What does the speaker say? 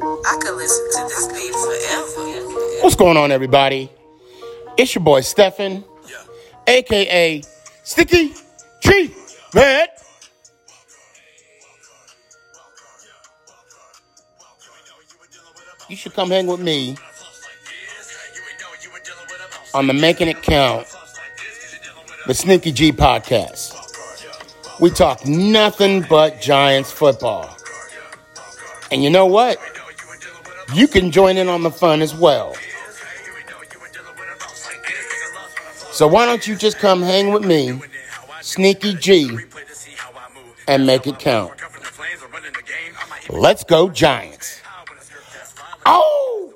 I could listen to this forever. What's going on, everybody? It's your boy Stefan, aka Sticky Tree Man. You should come hang with me on the Making It Count, the Sneaky G podcast. We talk nothing but Giants football. And you know what? you can join in on the fun as well. So why don't you just come hang with me, Sneaky G, and make it count? Let's go, Giants. Oh!